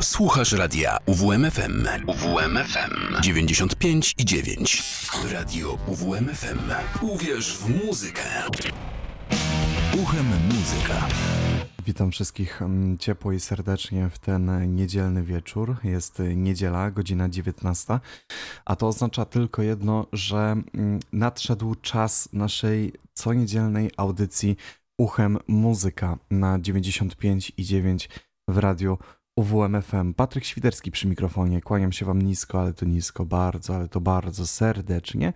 Słuchasz radia UWMFM. UWMFM 95 i 9. Radio UWMFM. Uwierz w muzykę. Uchem muzyka. Witam wszystkich mm, ciepło i serdecznie w ten niedzielny wieczór. Jest niedziela, godzina 19, a to oznacza tylko jedno, że mm, nadszedł czas naszej coniedzielnej audycji Uchem Muzyka na 95 i 9 w radiu UWMFM. Patryk Świderski przy mikrofonie. Kłaniam się Wam nisko, ale to nisko, bardzo, ale to bardzo serdecznie.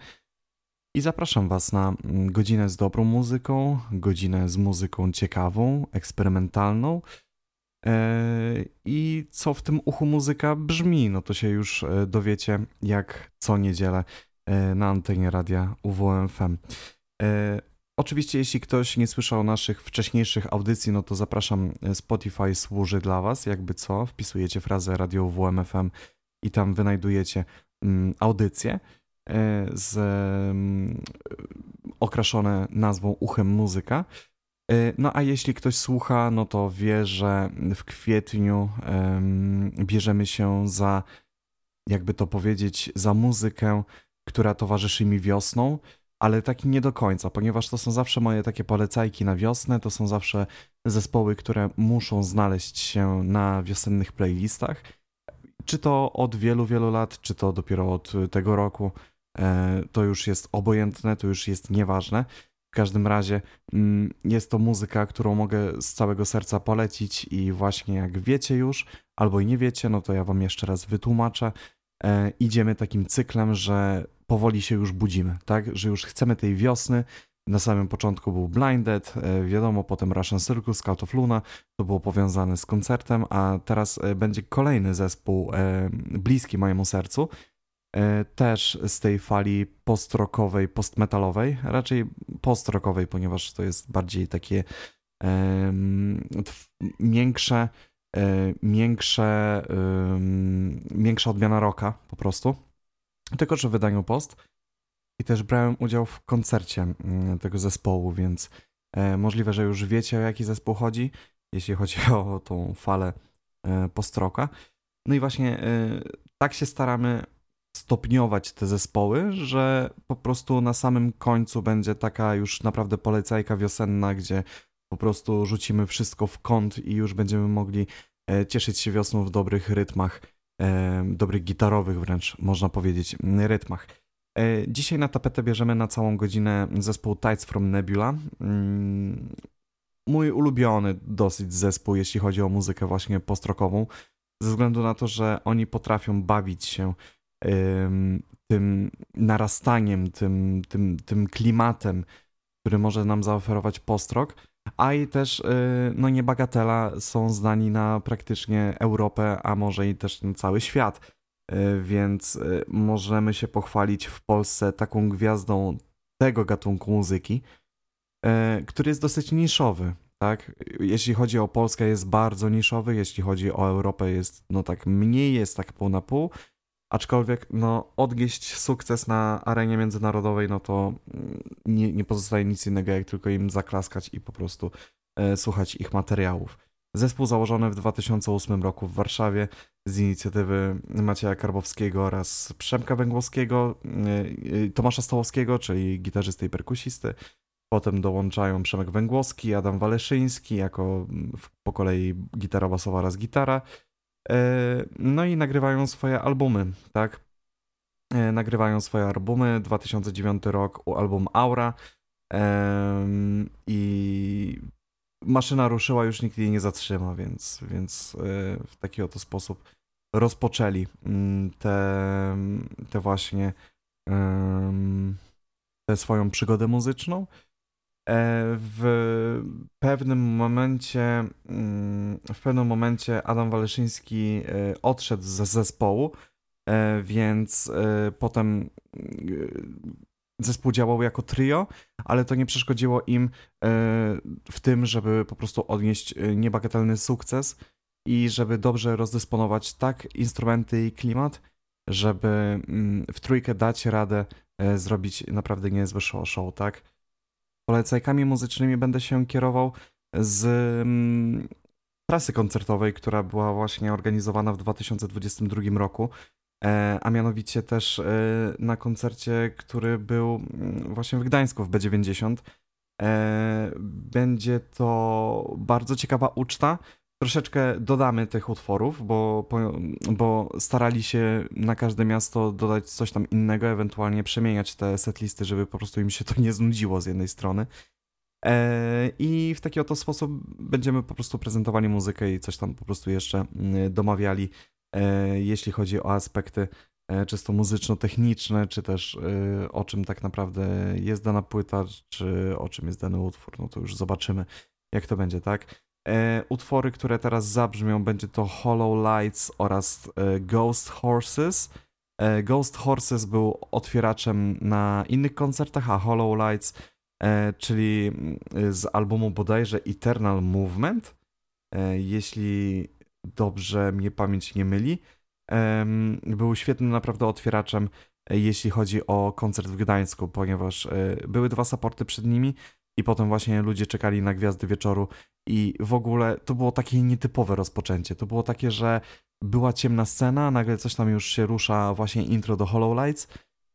I zapraszam Was na mm, godzinę z dobrą muzyką, godzinę z muzyką ciekawą, eksperymentalną. E, I co w tym uchu muzyka brzmi, no to się już e, dowiecie, jak co niedzielę e, na antenie radia UWMFM. Oczywiście, jeśli ktoś nie słyszał naszych wcześniejszych audycji, no to zapraszam. Spotify służy dla Was, jakby co. Wpisujecie frazę radio WMFM i tam wynajdujecie mm, audycje e, z mm, okraszone nazwą Uchem Muzyka. E, no a jeśli ktoś słucha, no to wie, że w kwietniu bierzemy się za, jakby to powiedzieć, za muzykę, która towarzyszy mi wiosną ale taki nie do końca, ponieważ to są zawsze moje takie polecajki na wiosnę, to są zawsze zespoły, które muszą znaleźć się na wiosennych playlistach. Czy to od wielu, wielu lat, czy to dopiero od tego roku, e, to już jest obojętne, to już jest nieważne. W każdym razie mm, jest to muzyka, którą mogę z całego serca polecić i właśnie jak wiecie już, albo i nie wiecie, no to ja wam jeszcze raz wytłumaczę. E, idziemy takim cyklem, że powoli się już budzimy, tak? Że już chcemy tej wiosny. Na samym początku był Blinded, e, wiadomo, potem Russian Circus, Scout of Luna, to było powiązane z koncertem, a teraz e, będzie kolejny zespół bliski mojemu sercu, też z tej fali post-rockowej, post-metalowej, raczej post-rockowej, ponieważ to jest bardziej takie miększe, miększe, miększa odmiana rocka po prostu tylko że w wydaniu post. I też brałem udział w koncercie mm, tego zespołu, więc e, możliwe, że już wiecie o jaki zespół chodzi, jeśli chodzi o tą falę e, postroka. No i właśnie e, tak się staramy stopniować te zespoły, że po prostu na samym końcu będzie taka już naprawdę polecajka wiosenna, gdzie po prostu rzucimy wszystko w kąt i już będziemy mogli cieszyć się wiosną w dobrych rytmach dobrych gitarowych wręcz, można powiedzieć, rytmach. E, dzisiaj na tapetę bierzemy na całą godzinę zespół Tides from Nebula. Mm, mój ulubiony dosyć zespół, jeśli chodzi o muzykę właśnie postrokową, ze względu na to, że oni potrafią bawić się tym narastaniem, tym, tym, tym klimatem, który może nam zaoferować postrok a i też, y, no nie bagatela, są znani na praktycznie Europę, a może i też na cały świat. Y, więc y, możemy się pochwalić w Polsce taką gwiazdą tego gatunku muzyki, który jest dosyć niszowy. Tak? Jeśli chodzi o Polskę, jest bardzo niszowy, jeśli chodzi o Europę, jest no tak mniej, jest tak pół na pół. Aczkolwiek no, odnieść sukces na arenie międzynarodowej, no to mm, nie, nie pozostaje nic innego, jak tylko im zaklaskać i po prostu e, słuchać ich materiałów. Zespół założony w 2008 roku w Warszawie z inicjatywy Macieja Karbowskiego oraz Przemka Węgłowskiego, e, Tomasza Stołowskiego, czyli gitarzysty i perkusisty. Potem dołączają Przemek Węgłowski, Adam Waleszyński jako mm, po kolei gitara basowa oraz gitara E, no i nagrywają swoje albumy, tak? E, nagrywają swoje albumy. 2009 rok, album Aura. I maszyna ruszyła, już nikt jej nie zatrzyma, więc, więc e, w taki oto sposób rozpoczęli mm, te, te właśnie tę swoją przygodę muzyczną. E, w pewnym momencie, mm, w pewnym momencie Adam Waleszyński e, odszedł ze zespołu, e, więc potem zespół działał jako trio, ale to nie przeszkodziło im w tym, żeby po prostu odnieść niebagatelny sukces i żeby dobrze rozdysponować tak instrumenty i klimat, żeby mm, w trójkę dać radę zrobić naprawdę niezły show, show tak? Polecajkami muzycznymi będę się kierował z mm, trasy koncertowej, która była właśnie organizowana w 2022 roku. A mianowicie też na koncercie, który był mm, właśnie w Gdańsku w B90. Będzie to bardzo ciekawa uczta troszeczkę dodamy tych utworów, bo, bo starali się na każde miasto dodać coś tam innego, ewentualnie przemieniać te setlisty, żeby po prostu im się to nie znudziło z jednej strony. E, I w taki oto sposób będziemy po prostu prezentowali muzykę i coś tam po prostu jeszcze mm, domawiali, e, jeśli chodzi o aspekty e, czysto muzyczno-techniczne, czy też o czym tak naprawdę jest dana płyta, czy o czym jest dany utwór, no to już zobaczymy, jak to będzie, tak? E, utwory, które teraz zabrzmią, będzie to Hollow Lights oraz e, Ghost Horses. E, Ghost Horses był otwieraczem na innych koncertach, a Hollow Lights, czyli mm, z albumu bodajże Eternal Movement, jeśli dobrze mnie pamięć nie myli, był świetnym naprawdę otwieraczem, jeśli chodzi o koncert w Gdańsku, ponieważ były dwa supporty przed nimi i potem właśnie ludzie czekali na Gwiazdy Wieczoru i w ogóle to było takie nietypowe rozpoczęcie. To było takie, że była ciemna scena, nagle coś tam już się rusza, właśnie intro do Hollow Lights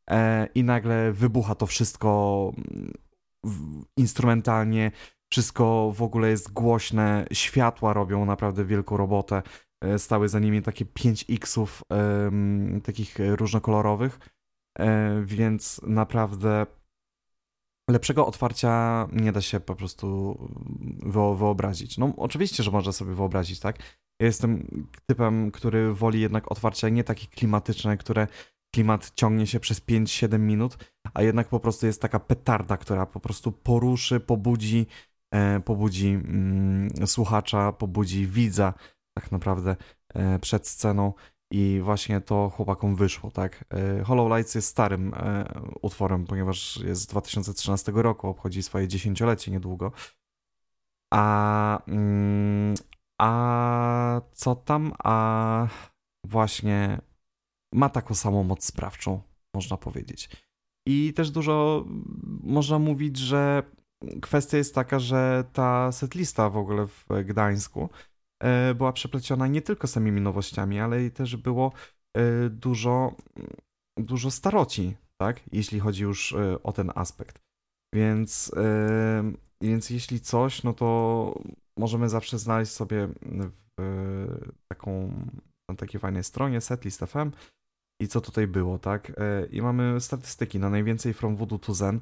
e, i nagle wybucha to wszystko mm, instrumentalnie, wszystko w ogóle jest głośne, światła robią naprawdę wielką robotę. E, stały za nimi takie 5x-ów e, takich różnokolorowych, e, więc naprawdę lepszego otwarcia nie da się po prostu wyobrazić. No oczywiście, że można sobie wyobrazić, tak? Ja jestem typem, który woli jednak otwarcia nie takie klimatyczne, które klimat ciągnie się przez 5-7 minut, a jednak po prostu jest taka petarda, która po prostu poruszy, pobudzi, e, pobudzi mm, słuchacza, pobudzi widza tak naprawdę e, przed sceną i właśnie to chłopakom wyszło, tak? E, Hollow Lights jest starym e, utworem, ponieważ jest z 2013 roku, obchodzi swoje dziesięciolecie niedługo. A, mm, a co tam? A właśnie ma taką samą moc sprawczą, można powiedzieć. I też dużo można mówić, że kwestia jest taka, że ta setlista w ogóle w Gdańsku była przepleciona nie tylko samymi nowościami, ale i też było e, dużo, dużo staroci, tak? Jeśli chodzi już e, o ten aspekt. Więc, więc jeśli coś, no to możemy zawsze znaleźć sobie taką, na takiej fajnej stronie setlist.fm i co tutaj było, tak? I mamy statystyki na najwięcej From Voodoo to Zen.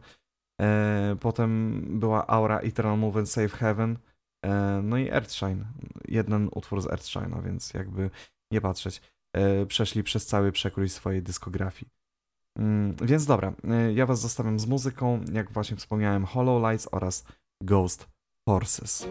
Potem była Aura Eternal Move and Save Heaven. E, no i Earthshine, jeden utwór z Earthshine'a, więc jakby nie patrzeć. E, przeszli przez cały przekrój swojej dyskografii. Mm, więc dobra, e, ja was zostawiam z muzyką, jak właśnie wspomniałem, Hollow Lights oraz Ghost Horses.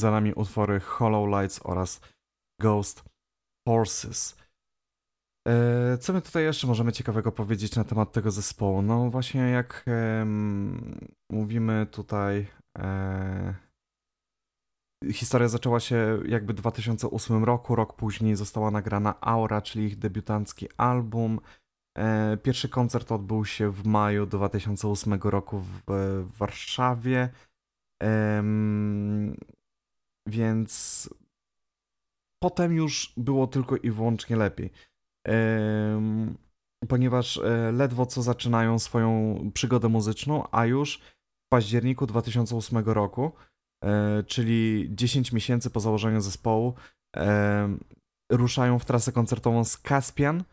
Za nami utwory Hollow Lights oraz Ghost Horses. E, co my tutaj jeszcze możemy ciekawego powiedzieć na temat tego zespołu? No właśnie jak mówimy tutaj e, historia zaczęła się jakby w 2008 roku, rok później została nagrana Aura, czyli ich debiutancki album. E, pierwszy koncert odbył się w maju 2008 roku w Warszawie. Więc potem już było tylko i wyłącznie lepiej. Ponieważ e, ledwo co zaczynają swoją przygodę muzyczną, a już w październiku 2008 roku, e, czyli 10 miesięcy po założeniu zespołu, ruszają w trasę koncertową z Caspian,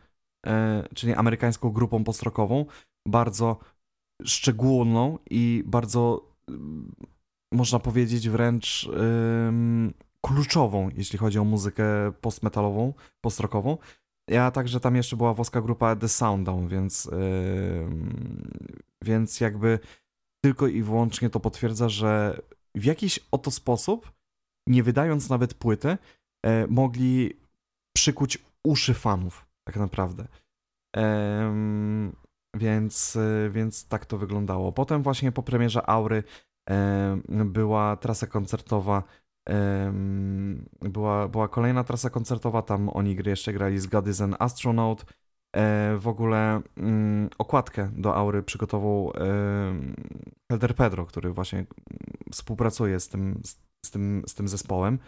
e, czyli amerykańską grupą postrokową, bardzo szczególną i bardzo można powiedzieć wręcz kluczową, jeśli chodzi o muzykę postmetalową, postrokową. Ja także tam jeszcze była włoska grupa The Sounddown, więc, yy, więc jakby tylko i wyłącznie to potwierdza, że w jakiś oto sposób, nie wydając nawet płyty, yy, mogli przykuć uszy fanów, tak naprawdę. Yy, więc, więc tak to wyglądało. Potem właśnie po premierze Aury była trasa koncertowa była, była kolejna trasa koncertowa, tam oni jeszcze grali z God is an Astronaut. E, w ogóle mm, okładkę do Aury przygotował Helder Pedro, który właśnie współpracuje z tym, z tym, z tym zespołem.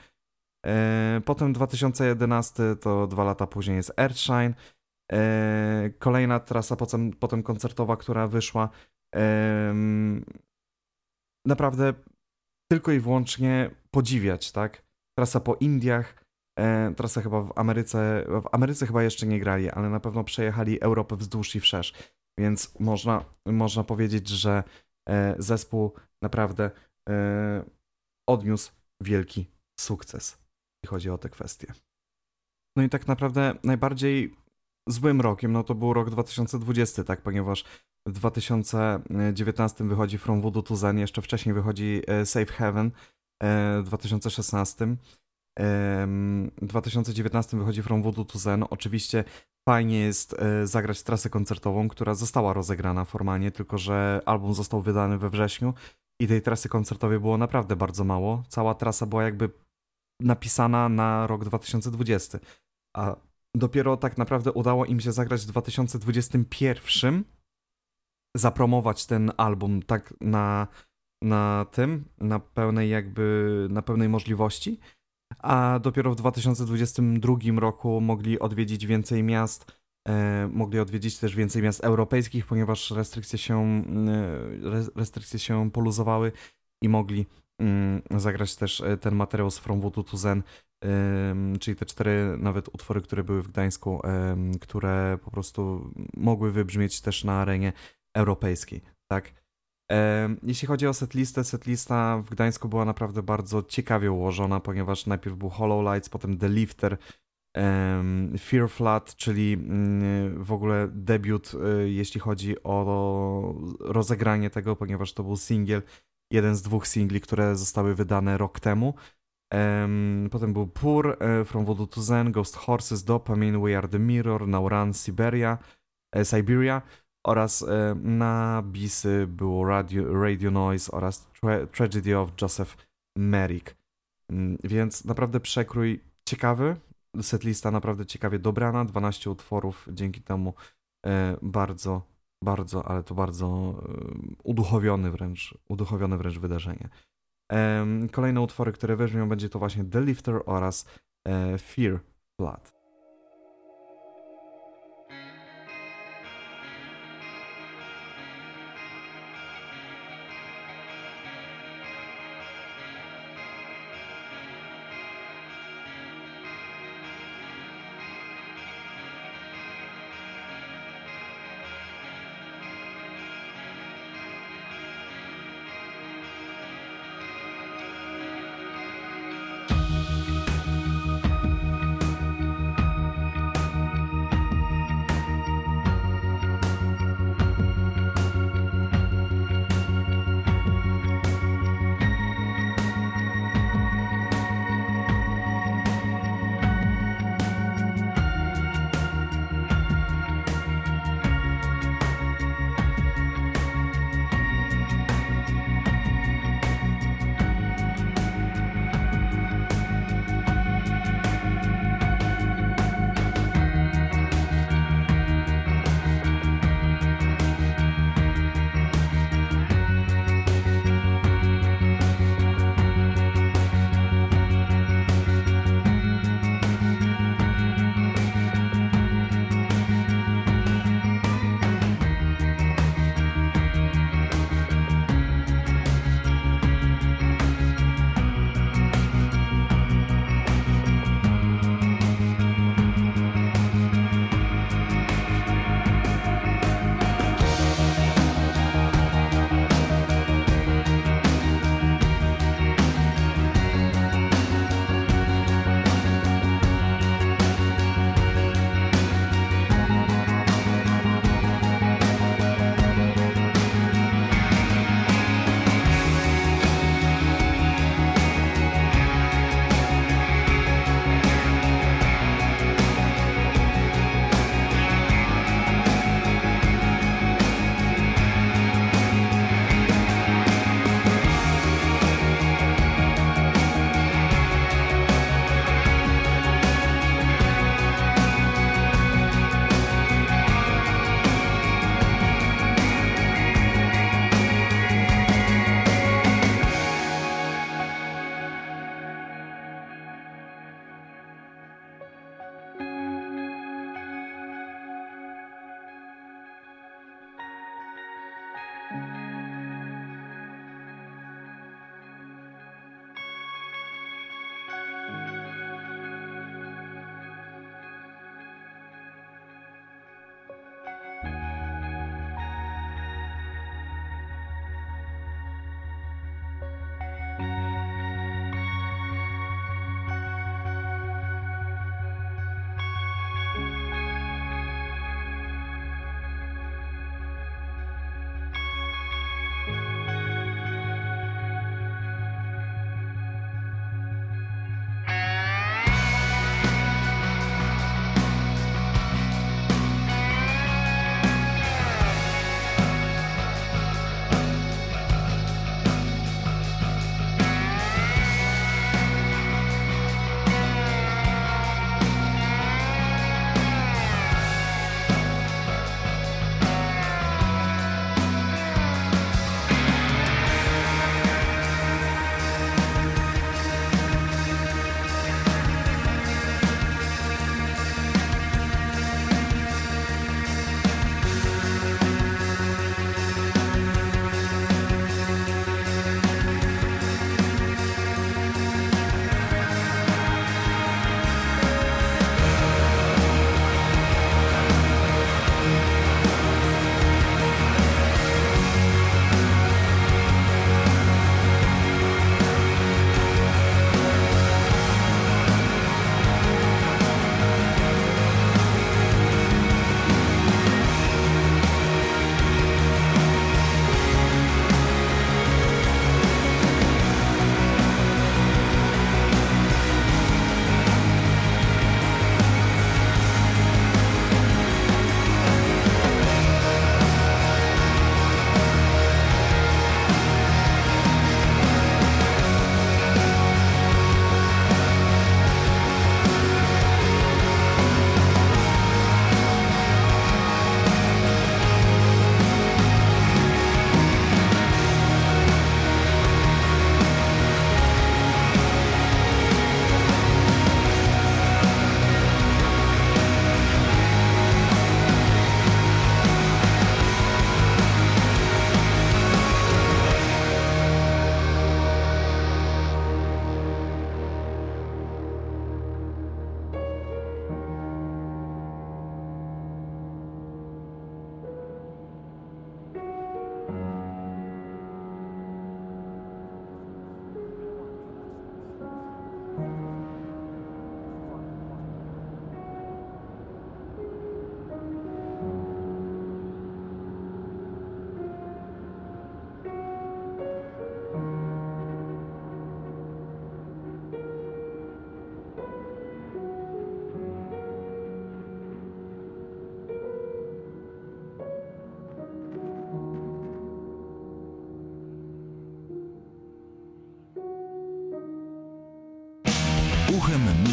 E, potem 2011 to dwa lata później jest Earthshine. E, kolejna trasa potem, potem koncertowa, która wyszła. Naprawdę tylko i wyłącznie podziwiać, tak? Trasa po Indiach, e, trasa chyba w Ameryce, w Ameryce chyba jeszcze nie grali, ale na pewno przejechali Europę wzdłuż i wszerz, więc można, można powiedzieć, że e, zespół naprawdę e, odniósł wielki sukces, jeśli chodzi o te kwestie. No i tak naprawdę najbardziej złym rokiem, no to był rok 2020, tak, ponieważ w 2019 wychodzi From Voodoo to Zen, jeszcze wcześniej wychodzi e, Safe Heaven e, w 2016. W 2019 wychodzi From Voodoo to Zen. Oczywiście fajnie jest e, zagrać trasę koncertową, która została rozegrana formalnie, tylko że album został wydany we wrześniu i tej trasy koncertowej było naprawdę bardzo mało. Cała trasa była jakby napisana na rok 2020, a dopiero tak naprawdę udało im się zagrać w 2021 zapromować ten album tak na, na tym, na pełnej jakby, na pełnej możliwości, a dopiero w 2022 roku mogli odwiedzić więcej miast, e, mogli odwiedzić też więcej miast europejskich, ponieważ restrykcje się, e, restrykcje się poluzowały i mogli mm, zagrać też e, ten materiał z From Voodoo to Zen, czyli te cztery nawet utwory, które były w Gdańsku, które po prostu mogły wybrzmieć też na arenie europejskiej, tak? Jeśli chodzi o setlistę, setlista w Gdańsku była naprawdę bardzo ciekawie ułożona, ponieważ najpierw był Hollow Lights, potem The Lifter, Fear Flood, czyli mm, w ogóle debiut, y, jeśli chodzi o rozegranie tego, ponieważ to był singiel, jeden z dwóch singli, które zostały wydane rok temu. Potem był Pur, e, From Voodoo to Zen, Ghost Horses, Dopamine, We Are the Mirror, Now Run, Siberia, e, Siberia oraz e, na bisy było Radio, Radio Noise oraz Tra Tragedy of Joseph Merrick. Mm, więc naprawdę przekrój ciekawy, setlista naprawdę ciekawie dobrana, 12 utworów, dzięki temu e, bardzo, bardzo, ale to bardzo e, uduchowiony wręcz, uduchowione wręcz wydarzenie. Kolejne utwory, które weźmią, będzie to właśnie The Lifter oraz Fear Blood.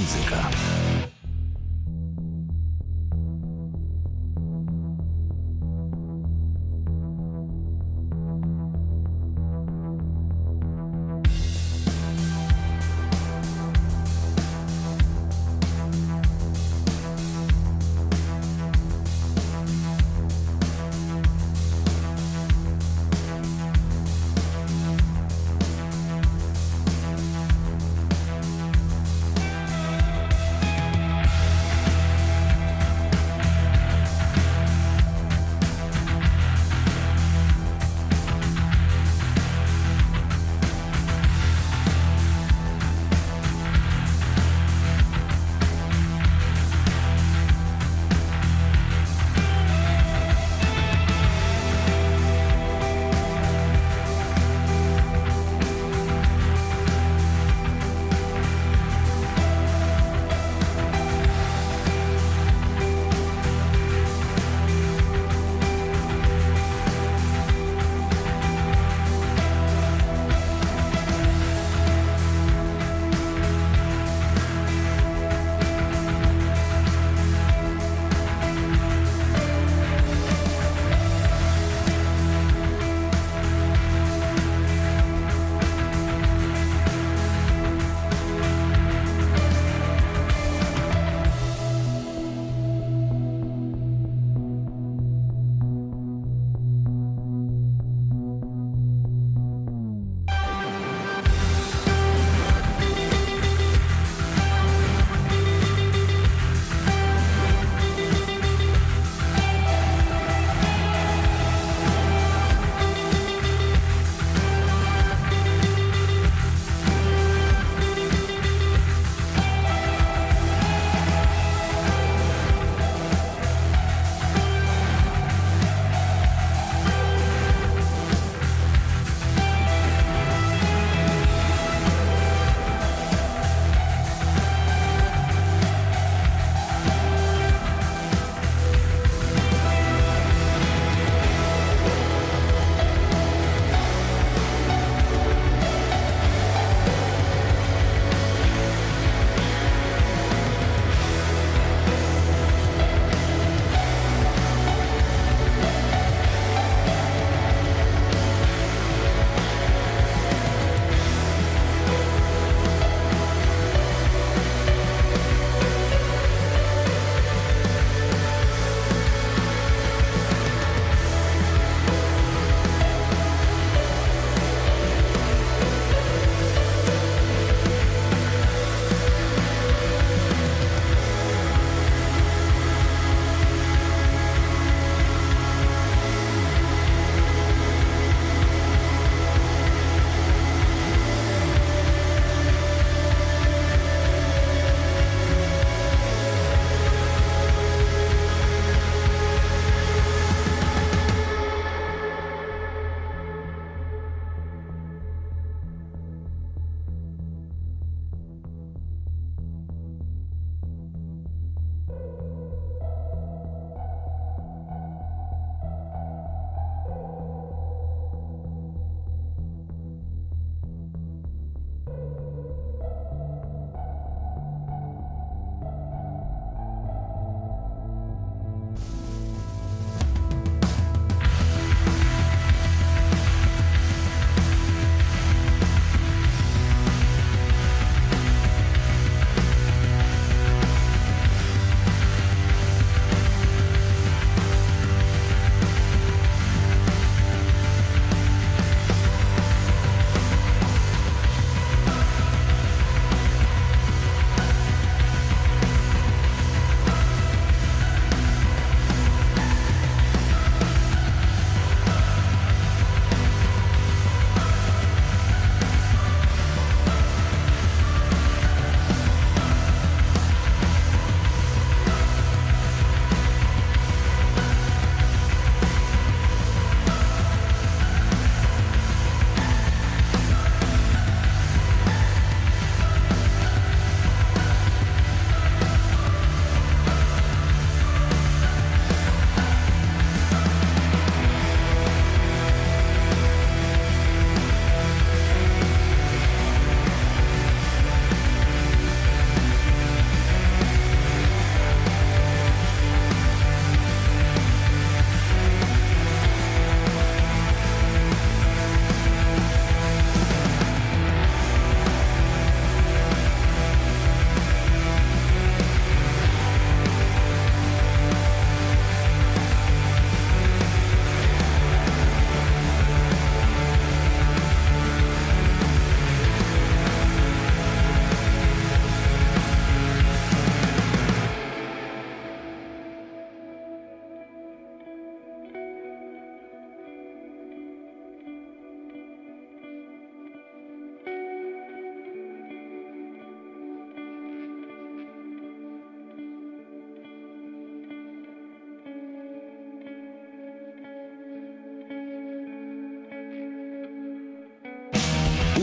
Uchem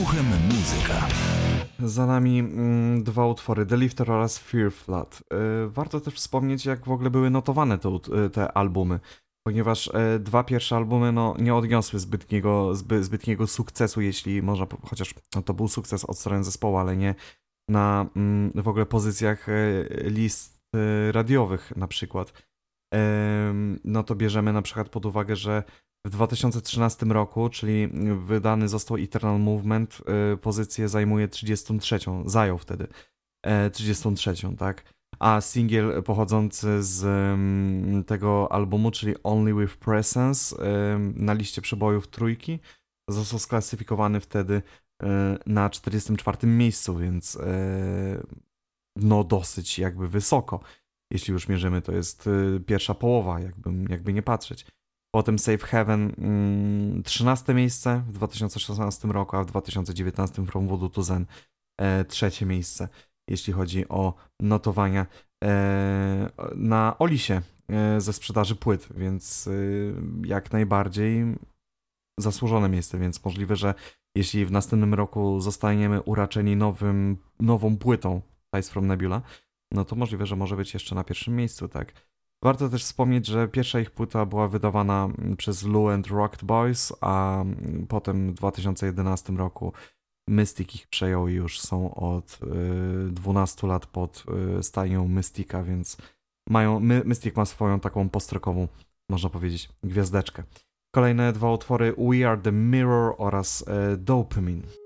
Uchem muzyka. Za nami mm, dwa utwory, The Lifter oraz Fear Flood. Y, warto też wspomnieć, jak w ogóle były notowane te, y, te albumy, ponieważ y, dwa pierwsze albumy no, nie odniosły zbytniego, zby, zbytniego sukcesu, jeśli można, chociaż no, to był sukces od strony zespołu, ale nie na mm, w ogóle pozycjach list radiowych na przykład. No to bierzemy na przykład pod uwagę, że w 2013 roku, czyli wydany został Eternal Movement, y, pozycję zajmuje 33, zajął wtedy e, 33, tak? A singiel pochodzący z ym, tego albumu, czyli Only With Presence, ym, na liście przebojów trójki, został sklasyfikowany wtedy y, na 44 miejscu, więc y, no dosyć jakby wysoko. Jeśli już mierzymy, to jest y, pierwsza połowa, jakby, jakby nie patrzeć. Potem Safe Heaven mm, 13 miejsce w 2016 roku, a w 2019 From Voodoo to Zen e, trzecie miejsce, jeśli chodzi o notowania e, na Olisie e, ze sprzedaży płyt, więc jak najbardziej zasłużone miejsce, więc możliwe, że jeśli w następnym roku zostaniemy uraczeni nowym, nową płytą Ties from Nebula, no to możliwe, że może być jeszcze na pierwszym miejscu, tak. Warto też wspomnieć, że pierwsza ich płyta była wydawana przez Lou and Rocked Boys, a potem w 2011 roku Mystic ich przejął i już są od y, 12 lat pod y, stajnią Mystika, więc mają, My, Mystic ma swoją taką postrokową, można powiedzieć, gwiazdeczkę. Kolejne dwa utwory We Are The Mirror oraz e, Dopamine.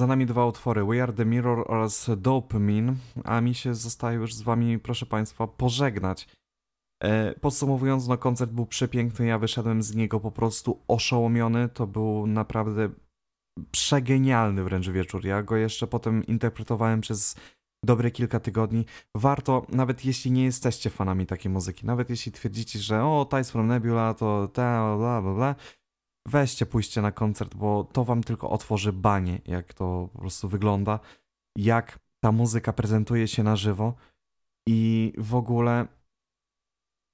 Za nami dwa utwory, We Are The Mirror oraz Dopamine, a mi się zostaje już z wami, proszę państwa, pożegnać. E, Podsumowując, no koncert był przepiękny, ja wyszedłem z niego po prostu oszołomiony, to był naprawdę przegenialny wręcz wieczór. Ja go jeszcze potem interpretowałem przez dobre kilka tygodni. Warto, nawet jeśli nie jesteście fanami takiej muzyki, nawet jeśli twierdzicie, że o, Ties from Nebula to ta, bla, bla, bla, weźcie, pójście na koncert, bo to wam tylko otworzy banie, jak to po prostu wygląda, jak ta muzyka prezentuje się na żywo i w ogóle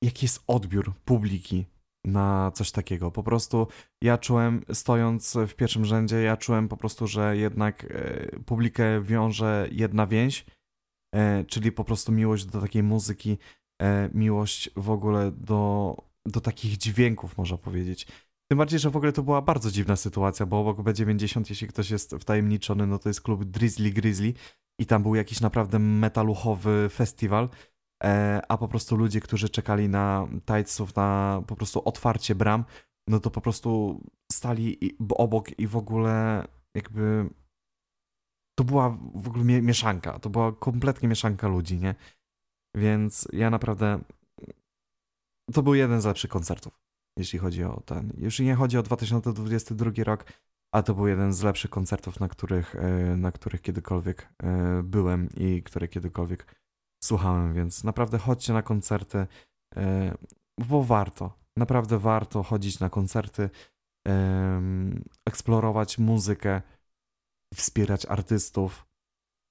jaki jest odbiór publiki na coś takiego. Po prostu ja czułem, stojąc w pierwszym rzędzie, ja czułem po prostu, że jednak e, publikę wiąże jedna więź, e, czyli po prostu miłość do takiej muzyki, e, miłość w ogóle do, do takich dźwięków, można powiedzieć. Tym bardziej, że w ogóle to była bardzo dziwna sytuacja, bo obok B90, jeśli ktoś jest wtajemniczony, no to jest klub Drizzly Grizzly i tam był jakiś naprawdę metaluchowy festiwal, e, a po prostu ludzie, którzy czekali na Tightsów, na po prostu otwarcie bram, no to po prostu stali obok i w ogóle jakby to była w ogóle mie- mieszanka, to była kompletnie mieszanka ludzi, nie? Więc ja naprawdę to był jeden z lepszych koncertów, jeśli chodzi o ten. Już nie chodzi o 2022 rok, a to był jeden z lepszych koncertów, na których, e, na których kiedykolwiek e, byłem i które kiedykolwiek słuchałem, więc naprawdę chodźcie na koncerty, e, bo warto. Naprawdę warto chodzić na koncerty, eksplorować muzykę, wspierać artystów,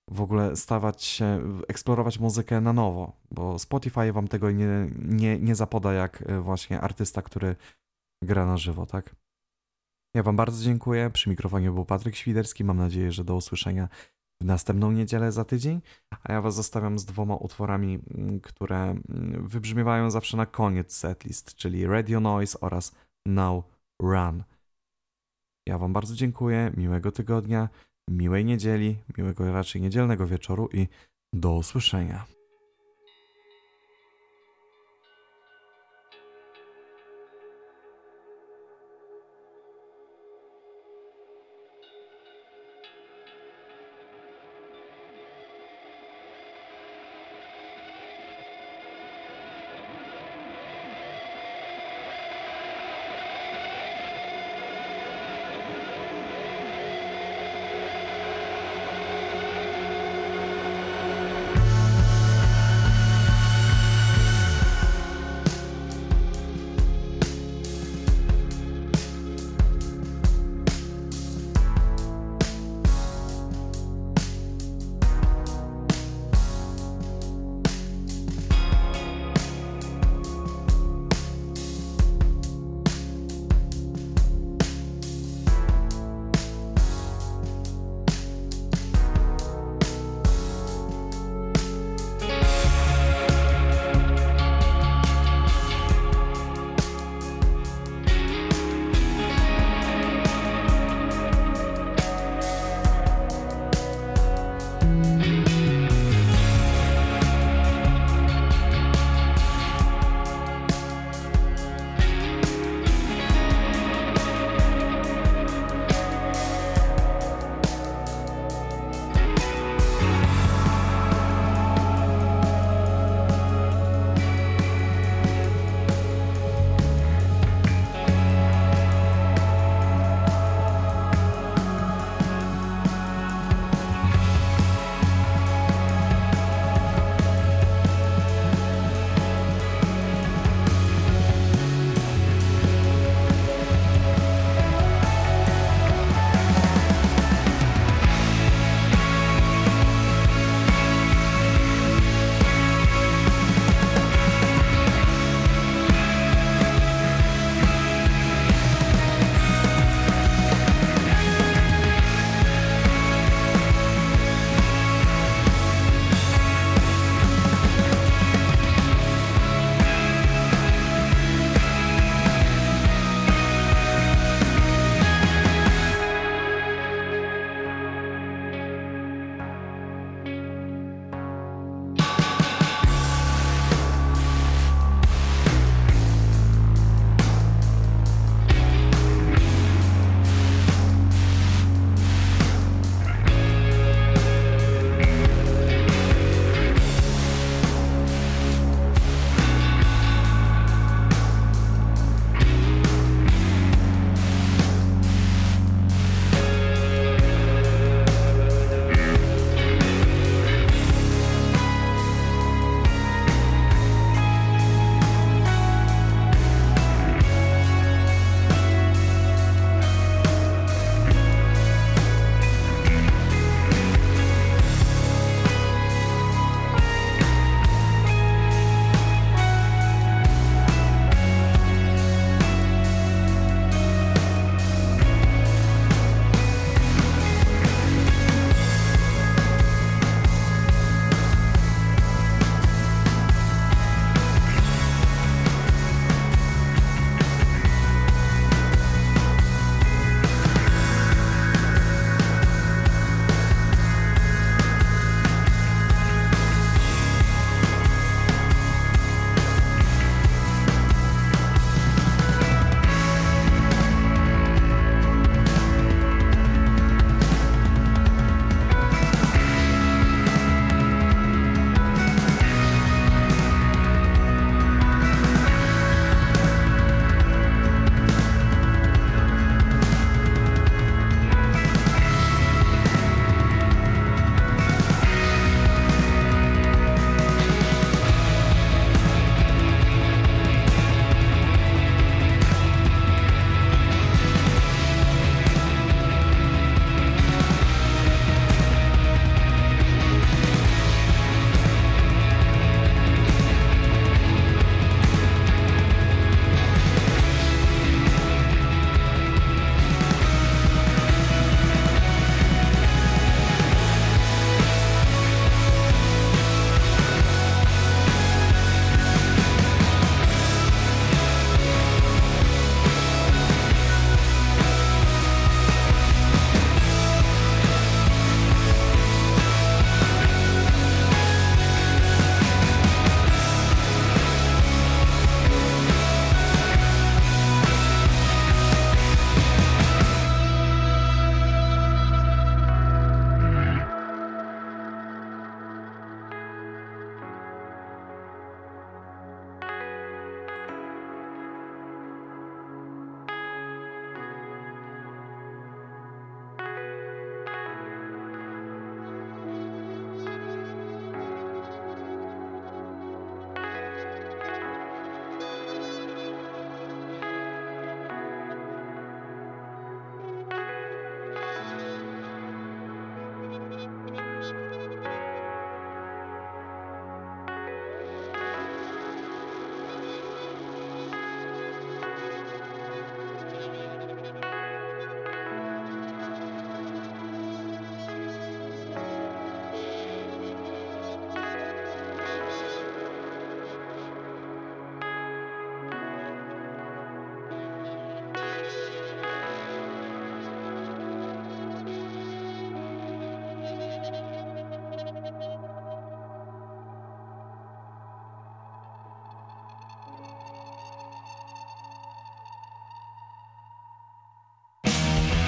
w ogóle stawać się, eksplorować muzykę na nowo, bo Spotify wam tego nie, nie, nie zapoda jak e, właśnie artysta, który gra na żywo, tak? Ja wam bardzo dziękuję. Przy mikrofonie był Patryk Świderski. Mam nadzieję, że do usłyszenia w następną niedzielę za tydzień. A ja was zostawiam z dwoma utworami, mm, które mm, wybrzmiewają zawsze na koniec setlist, czyli Radio Noise oraz Now Run. Ja wam bardzo dziękuję. Miłego tygodnia, miłej niedzieli, miłego raczej niedzielnego wieczoru i do usłyszenia.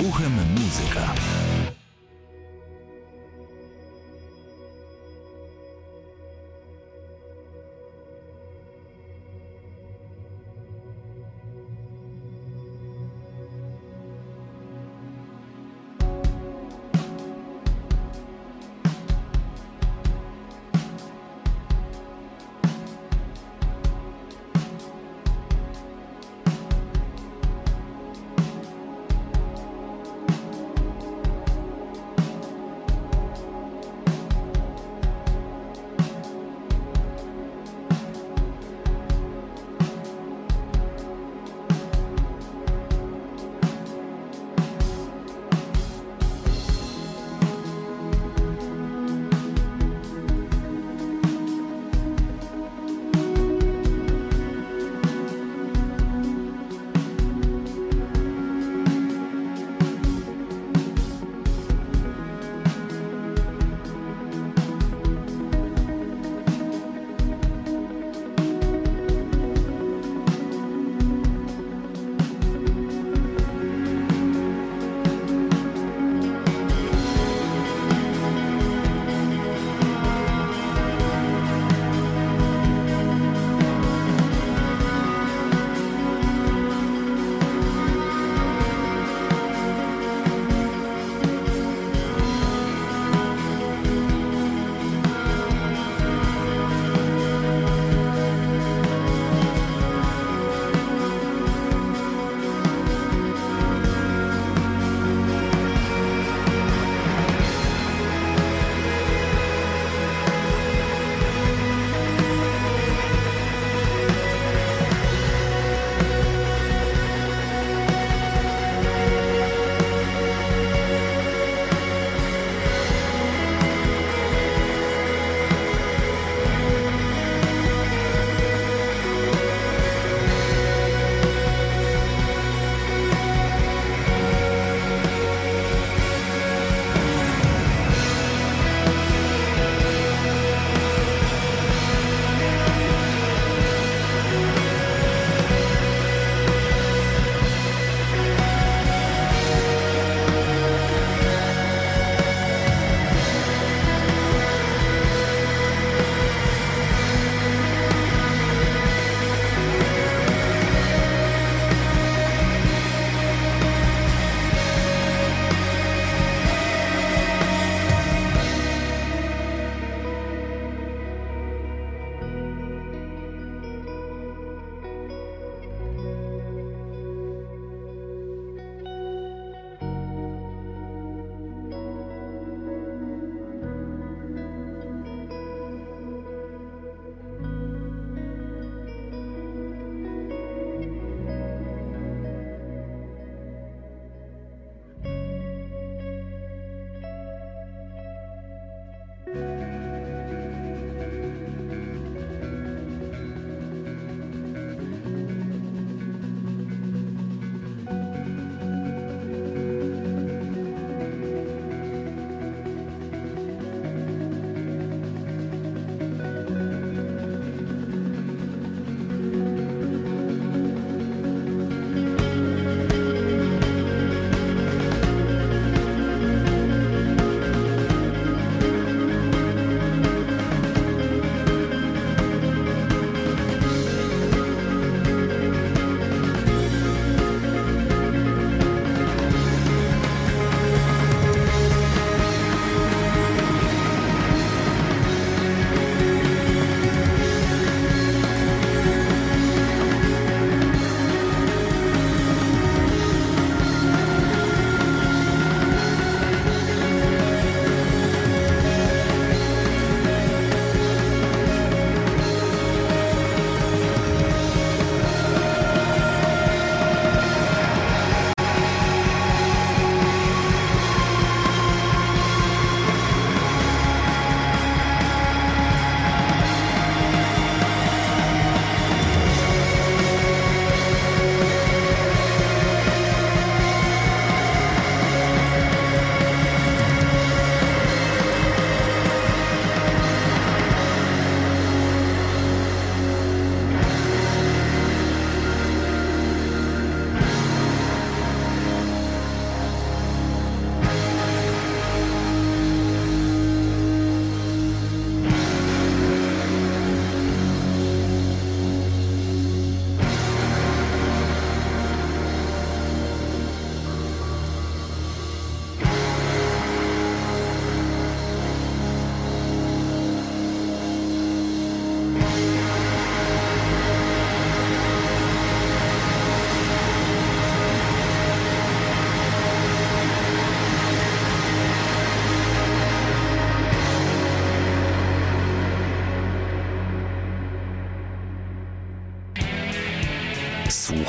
Uchem muzyka.